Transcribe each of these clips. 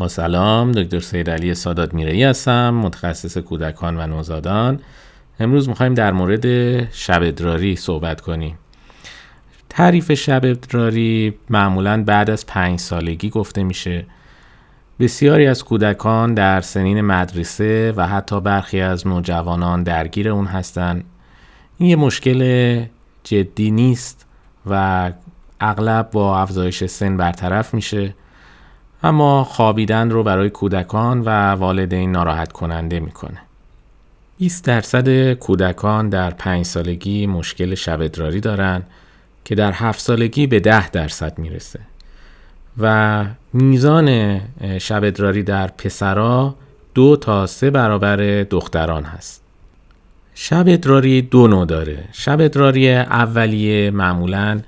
با سلام دکتر سید علی سادات میرئی هستم متخصص کودکان و نوزادان. امروز می‌خوایم در مورد شب ادراری صحبت کنیم. تعریف شب ادراری معمولا بعد از پنج سالگی گفته میشه. بسیاری از کودکان در سنین مدرسه و حتی برخی از نوجوانان درگیر اون هستند این یه مشکل جدی نیست و اغلب با افزایش سن برطرف میشه. اما خوابیدن رو برای کودکان و والدین ناراحت کننده می‌کنه. 20 درصد کودکان در 5 سالگی مشکل شب ادراری دارن که در 7 سالگی به 10 درصد می‌رسه. و میزان شب ادراری در پسرا دو تا سه برابر دختران هست. شب ادراری دو نوع داره. شب ادراری اولیه معمولا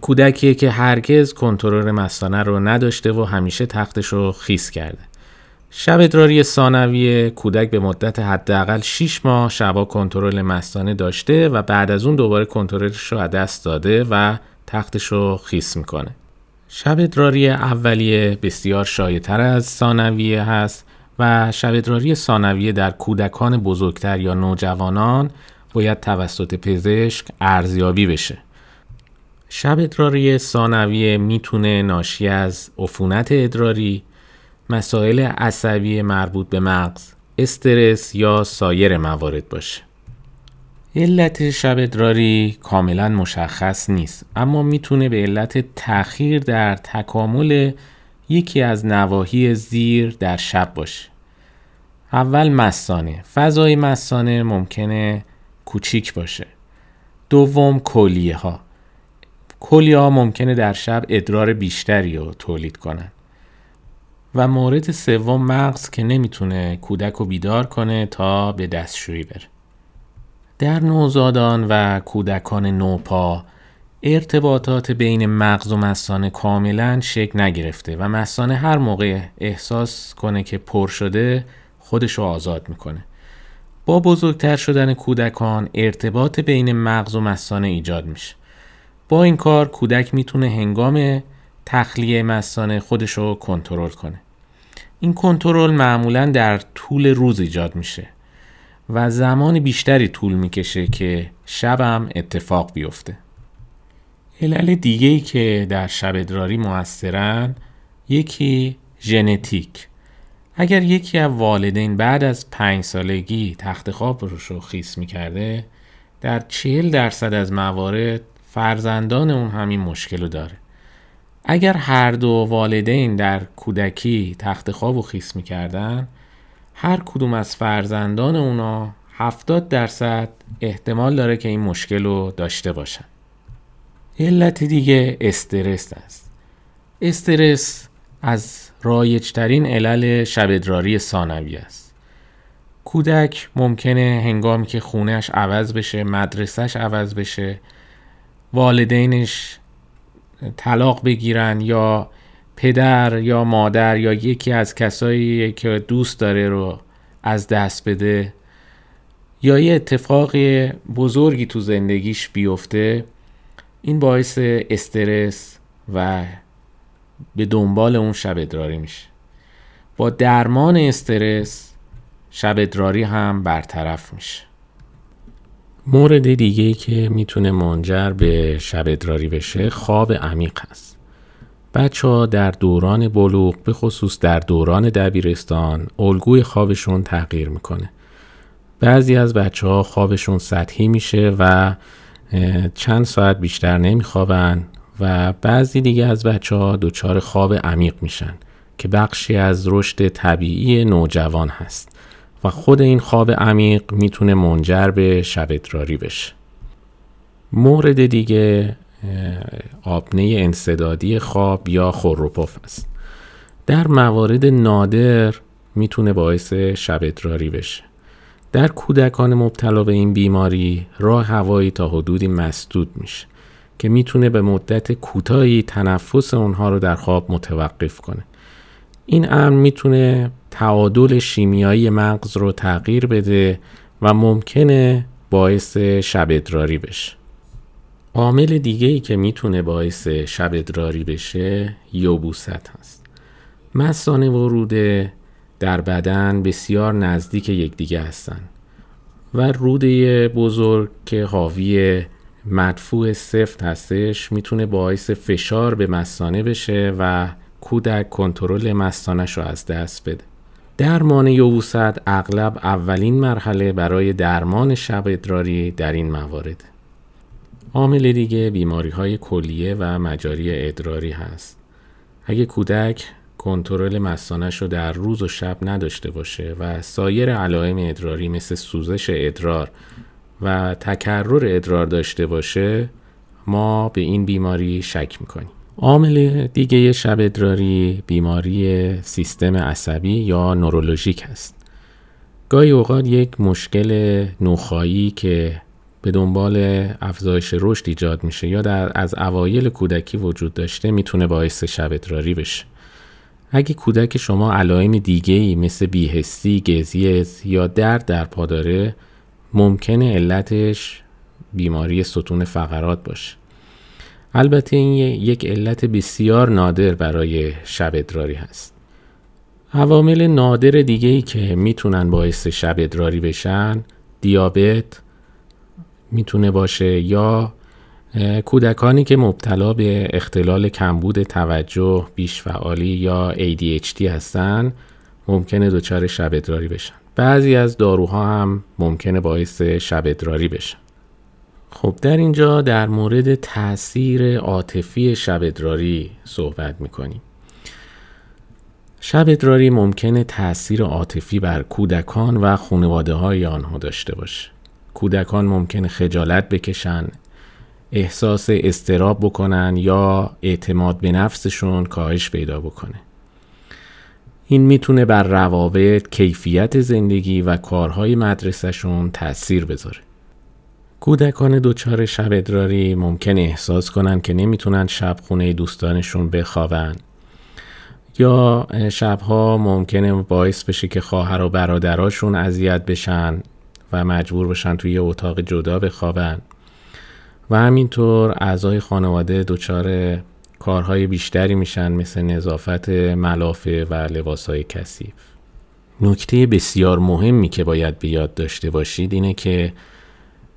کودکیه که هرگز کنترل مستانه رو نداشته و همیشه تختش رو خیس کرده. شب ادراری ثانویه کودک به مدت حداقل 6 ماه شبا کنترل مستانه داشته و بعد از اون دوباره کنترلش رو از دست داده و تختش رو خیس می‌کنه. شب ادراری اولیه بسیار شایعتر از ثانویه هست و شب ادراری ثانویه در کودکان بزرگتر یا نوجوانان باید توسط پزشک ارزیابی بشه. شب ادراری ثانویه می‌تونه ناشی از عفونت ادراری، مسائل عصبی مربوط به مغز، استرس یا سایر موارد باشه. علت شب ادراری کاملا مشخص نیست اما می‌تونه به علت تأخیر در تکامل یکی از نواحی زیر در شب باشه. اول مسانه فضای مسانه ممکنه کوچیک باشه. دوم کلیه ها کلیه ممکنه در شب ادرار بیشتری رو تولید کنن. و مورد سوم مغز که نمی‌تونه کودک رو بیدار کنه تا به دستشویی بره. در نوزادان و کودکان نوپا ارتباطات بین مغز و مسانه کاملا شکل نگرفته و مسانه هر موقع احساس کنه که پر شده خودش رو آزاد می‌کنه. با بزرگتر شدن کودکان ارتباط بین مغز و مسانه ایجاد میشه. با این کار کودک می‌تونه هنگام تخلیه مثانه خودش رو کنترل کنه. این کنترل معمولا در طول روز ایجاد میشه و زمان بیشتری طول می‌کشه که شبم اتفاق بیفته. علل دیگه که در شب ادراری موثرن یکی ژنتیک. اگر یکی از والدین بعد از پنج سالگی تخت خواب رو خیس می‌کرده در چهل درصد از موارد فرزندان اون همین مشکل رو داره. اگر هر دو والدین در کودکی تخت خواب و خیس می‌کردن هر کدوم از فرزندان اونا 70 درصد احتمال داره که این مشکل رو داشته باشن. علت دیگه استرس است. استرس از رایجترین علل شبدراری ثانوی است. کودک ممکنه هنگامی که خونهش عوض بشه مدرسهش عوض بشه والدینش طلاق بگیرن یا پدر یا مادر یا یکی از کسایی که دوست داره رو از دست بده یا یه اتفاق بزرگی تو زندگیش بیفته این باعث استرس و به دنبال اون شب ادراری میشه. با درمان استرس شب ادراری هم برطرف میشه. مورد دیگه که می‌تونه منجر به شب ادراری بشه خواب عمیق هست بچه ها در دوران بلوغ به خصوص در دوران دبیرستان الگوی خوابشون تغییر می‌کنه. بعضی از بچه ها خوابشون سطحی میشه و چند ساعت بیشتر نمیخوابن و بعضی دیگه از بچه ها دچار خواب عمیق میشن که بخشی از رشد طبیعی نوجوان هست. و خود این خواب عمیق می‌تونه منجر به شب ادراری بشه. مورد دیگه آبنه انصدادی خواب یا خوروپف است. در موارد نادر می‌تونه باعث شب ادراری بشه. در کودکان مبتلا به این بیماری راه هوایی تا حدودی مسدود میشه که می‌تونه به مدت کوتاهی تنفس اونها رو در خواب متوقف کنه. این امر می‌تونه تعادل شیمیایی مغز رو تغییر بده و ممکنه باعث شب ادراری بشه. عامل دیگه ای که می‌تونه باعث شب ادراری بشه یوبوست هست. مثانه و روده در بدن بسیار نزدیک یکدیگه هستند و روده بزرگ که حاوی مدفوع سفت هستش می‌تونه باعث فشار به مثانه بشه و کودک کنترل مثانش رو از دست بده. درمان یووست اغلب اولین مرحله برای درمان شب ادراری در این موارد. عامل دیگه بیماری های کلیه و مجاری ادراری هست. اگه کودک کنترل مثانش رو در روز و شب نداشته باشه و سایر علائم ادراری مثل سوزش ادرار و تکرر ادرار داشته باشه ما به این بیماری شک می‌کنیم. عامل دیگه شب ادراری بیماری سیستم عصبی یا نورولوژیک است گاهی اوقات یک مشکل نوخایی که به دنبال افزایش رشد ایجاد میشه یا در از اوایل کودکی وجود داشته می‌تونه باعث شب ادراری بشه. اگه کودک شما علائم دیگه ای مثل بیهستی، گزیز یا درد در پا داره ممکنه علتش بیماری ستون فقرات باشه. البته این یک علت بسیار نادر برای شب ادراری هست. عوامل نادر دیگه ای که می‌تونن باعث شب ادراری بشن دیابت می‌تونه باشه یا کودکانی که مبتلا به اختلال کمبود توجه بیش فعالی یا ADHD هستن ممکنه دچار شب ادراری بشن. بعضی از داروها هم ممکنه باعث شب ادراری بشن. خب در اینجا در مورد تاثیر عاطفی شب ادراری صحبت می‌کنیم. شب ادراری ممکنه تاثیر عاطفی بر کودکان و خانواده های آنها داشته باشه. کودکان ممکنه خجالت بکشن احساس استراب بکنن یا اعتماد به نفسشون کاهش پیدا بکنه. این می‌تونه بر روابط، کیفیت زندگی و کارهای مدرسهشون تاثیر بذاره. کودکان دچار شب ادراری ممکن احساس کنن که نمی‌تونن شب خونه دوستانشون بخوابن. یا شبها ممکنه باعث بشه که خواهر و برادراشون اذیت بشن و مجبور بشن توی اتاق جدا بخوابن. و همینطور اعضای خانواده دچار کارهای بیشتری میشن مثل نظافت ملافه و لباسهای کثیف. نکته بسیار مهمی که باید به یاد داشته باشید اینه که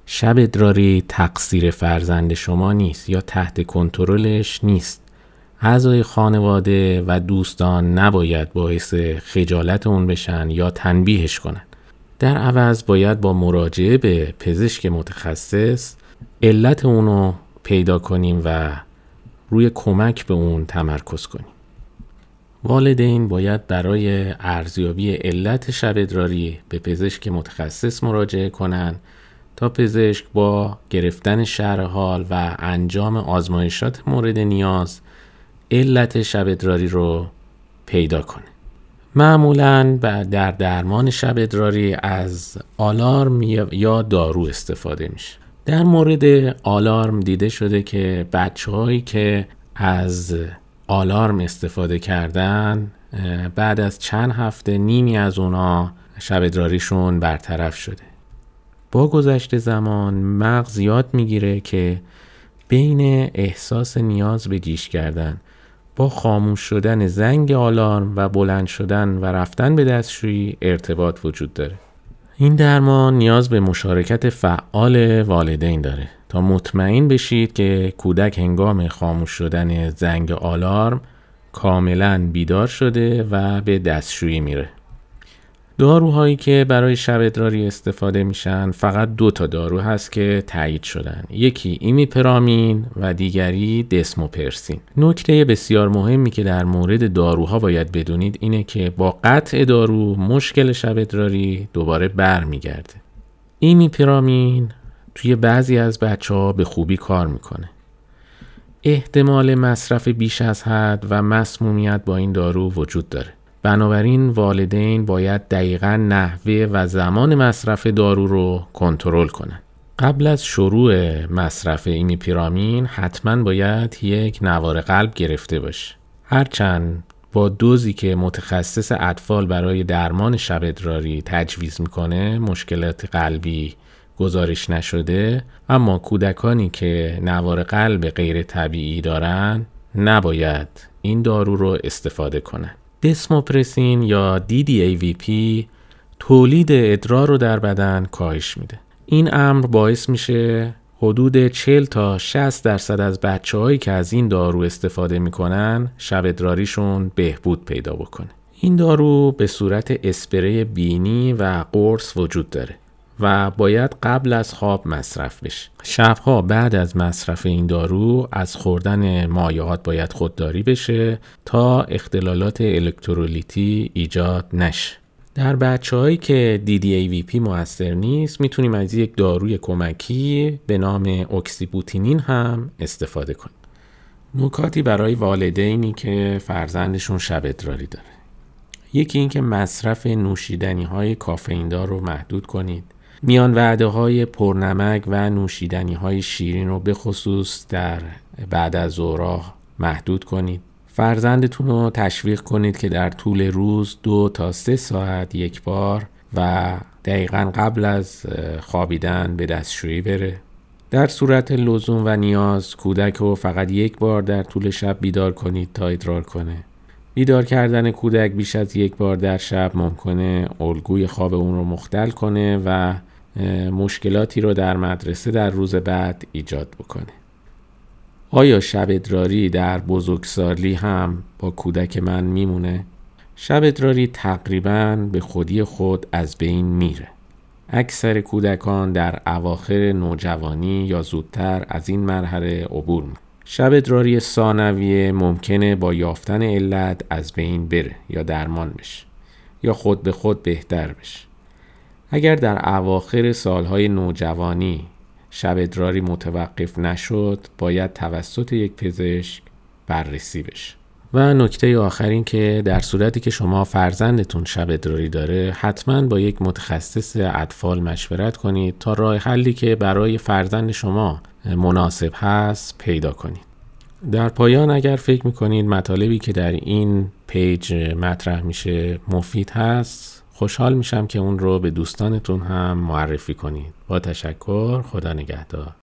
شب ادراری تقصیر فرزند شما نیست یا تحت کنترلش نیست. اعضای خانواده و دوستان نباید باعث خجالت اون بشن یا تنبیهش کنن. در عوض باید با مراجعه به پزشک متخصص علت اونو پیدا کنیم و روی کمک به اون تمرکز کنیم. والدین باید برای ارزیابی علت شب ادراری به پزشک متخصص مراجعه کنند تا پزشک با گرفتن شهر حال و انجام آزمایشات مورد نیاز علت شب ادراری رو پیدا کنه. معمولا در درمان شب ادراری از آلارم یا دارو استفاده میشه. در مورد آلارم دیده شده که بچه هایی که از آلارم استفاده کردن بعد از چند هفته نیمی از اونا شب ادراریشون برطرف شده. با گذشت زمان مغز یاد می‌گیره که بین احساس نیاز به جیش کردن با خاموش شدن زنگ آلارم و بلند شدن و رفتن به دستشویی ارتباط وجود داره. این درمان نیاز به مشارکت فعال والدین داره. تا مطمئن بشید که کودک هنگام خاموش شدن زنگ آلارم کاملا بیدار شده و به دستشویی میره. داروهایی که برای شب ادراری استفاده میشن فقط دو تا دارو هست که تایید شدن. یکی ایمیپرامین و دیگری دسموپرسین. نکته بسیار مهمی که در مورد داروها باید بدونید اینه که با قطع دارو مشکل شب ادراری دوباره برمیگرده. ایمیپرامین توی بعضی از بچه ها به خوبی کار می‌کنه. احتمال مصرف بیش از حد و مسمومیت با این دارو وجود داره. بنابراین والدین باید دقیقا نحوه و زمان مصرف دارو رو کنترل کنند. قبل از شروع مصرف ایمیپیرامین حتما باید یک نوار قلب گرفته باشه. هرچند با دوزی که متخصص اطفال برای درمان شب ادراری تجویز می‌کنه مشکلات قلبی گزارش نشده اما کودکانی که نوار قلب غیر طبیعی دارن نباید این دارو رو استفاده کنند. دسموپرسین یا DDAVP تولید ادرار رو در بدن کاهش میده. این امر باعث میشه حدود 40 تا 60 درصد از بچه هایی که از این دارو استفاده می‌کنن شب ادراریشون بهبود پیدا بکنه. این دارو به صورت اسپری بینی و قرص وجود داره. و باید قبل از خواب مصرف بشه. شبها بعد از مصرف این دارو از خوردن مایعات باید خودداری بشه تا اختلالات الکترولیتی ایجاد نشه. در بچه هایی که DDAVP موثر نیست می‌تونیم از یک داروی کمکی به نام اکسیبوتینین هم استفاده کنیم. نکاتی برای والدینی که فرزندشون شب ادراری داره. یکی اینکه مصرف نوشیدنی های کافئیندار رو محدود کنید. میان وعده های پرنمک و نوشیدنی های شیرین رو به خصوص در بعد از ظهرها محدود کنید. فرزندتون رو تشویق کنید که در طول روز دو تا سه ساعت یک بار و دقیقا قبل از خوابیدن به دستشویی بره. در صورت لزوم و نیاز کودک رو فقط یک بار در طول شب بیدار کنید تا ادرار کنه. بیدار کردن کودک بیش از یک بار در شب ممکنه الگوی خواب اون رو مختل کنه و مشکلاتی رو در مدرسه در روز بعد ایجاد بکنه. آیا شب ادراری در بزرگسالی هم با کودک من میمونه؟ شب ادراری تقریبا به خودی خود از بین میره. اکثر کودکان در اواخر نوجوانی یا زودتر از این مرحله عبور می شب ادراری ثانویه ممکنه با یافتن علت از بین بره یا درمان بشه یا خود به خود بهتر بشه. اگر در اواخر سالهای نوجوانی شب ادراری متوقف نشد باید توسط یک پزشک بررسی بشه. و نکته آخر این که در صورتی که شما فرزندتون شب ادراری داره حتما با یک متخصص اطفال مشورت کنید تا راه حلی که برای فرزند شما مناسب هست پیدا کنید. در پایان اگر فکر می‌کنید مطالبی که در این پیج مطرح میشه مفید هست خوشحال میشم که اون رو به دوستانتون هم معرفی کنید. با تشکر خدا نگهدار.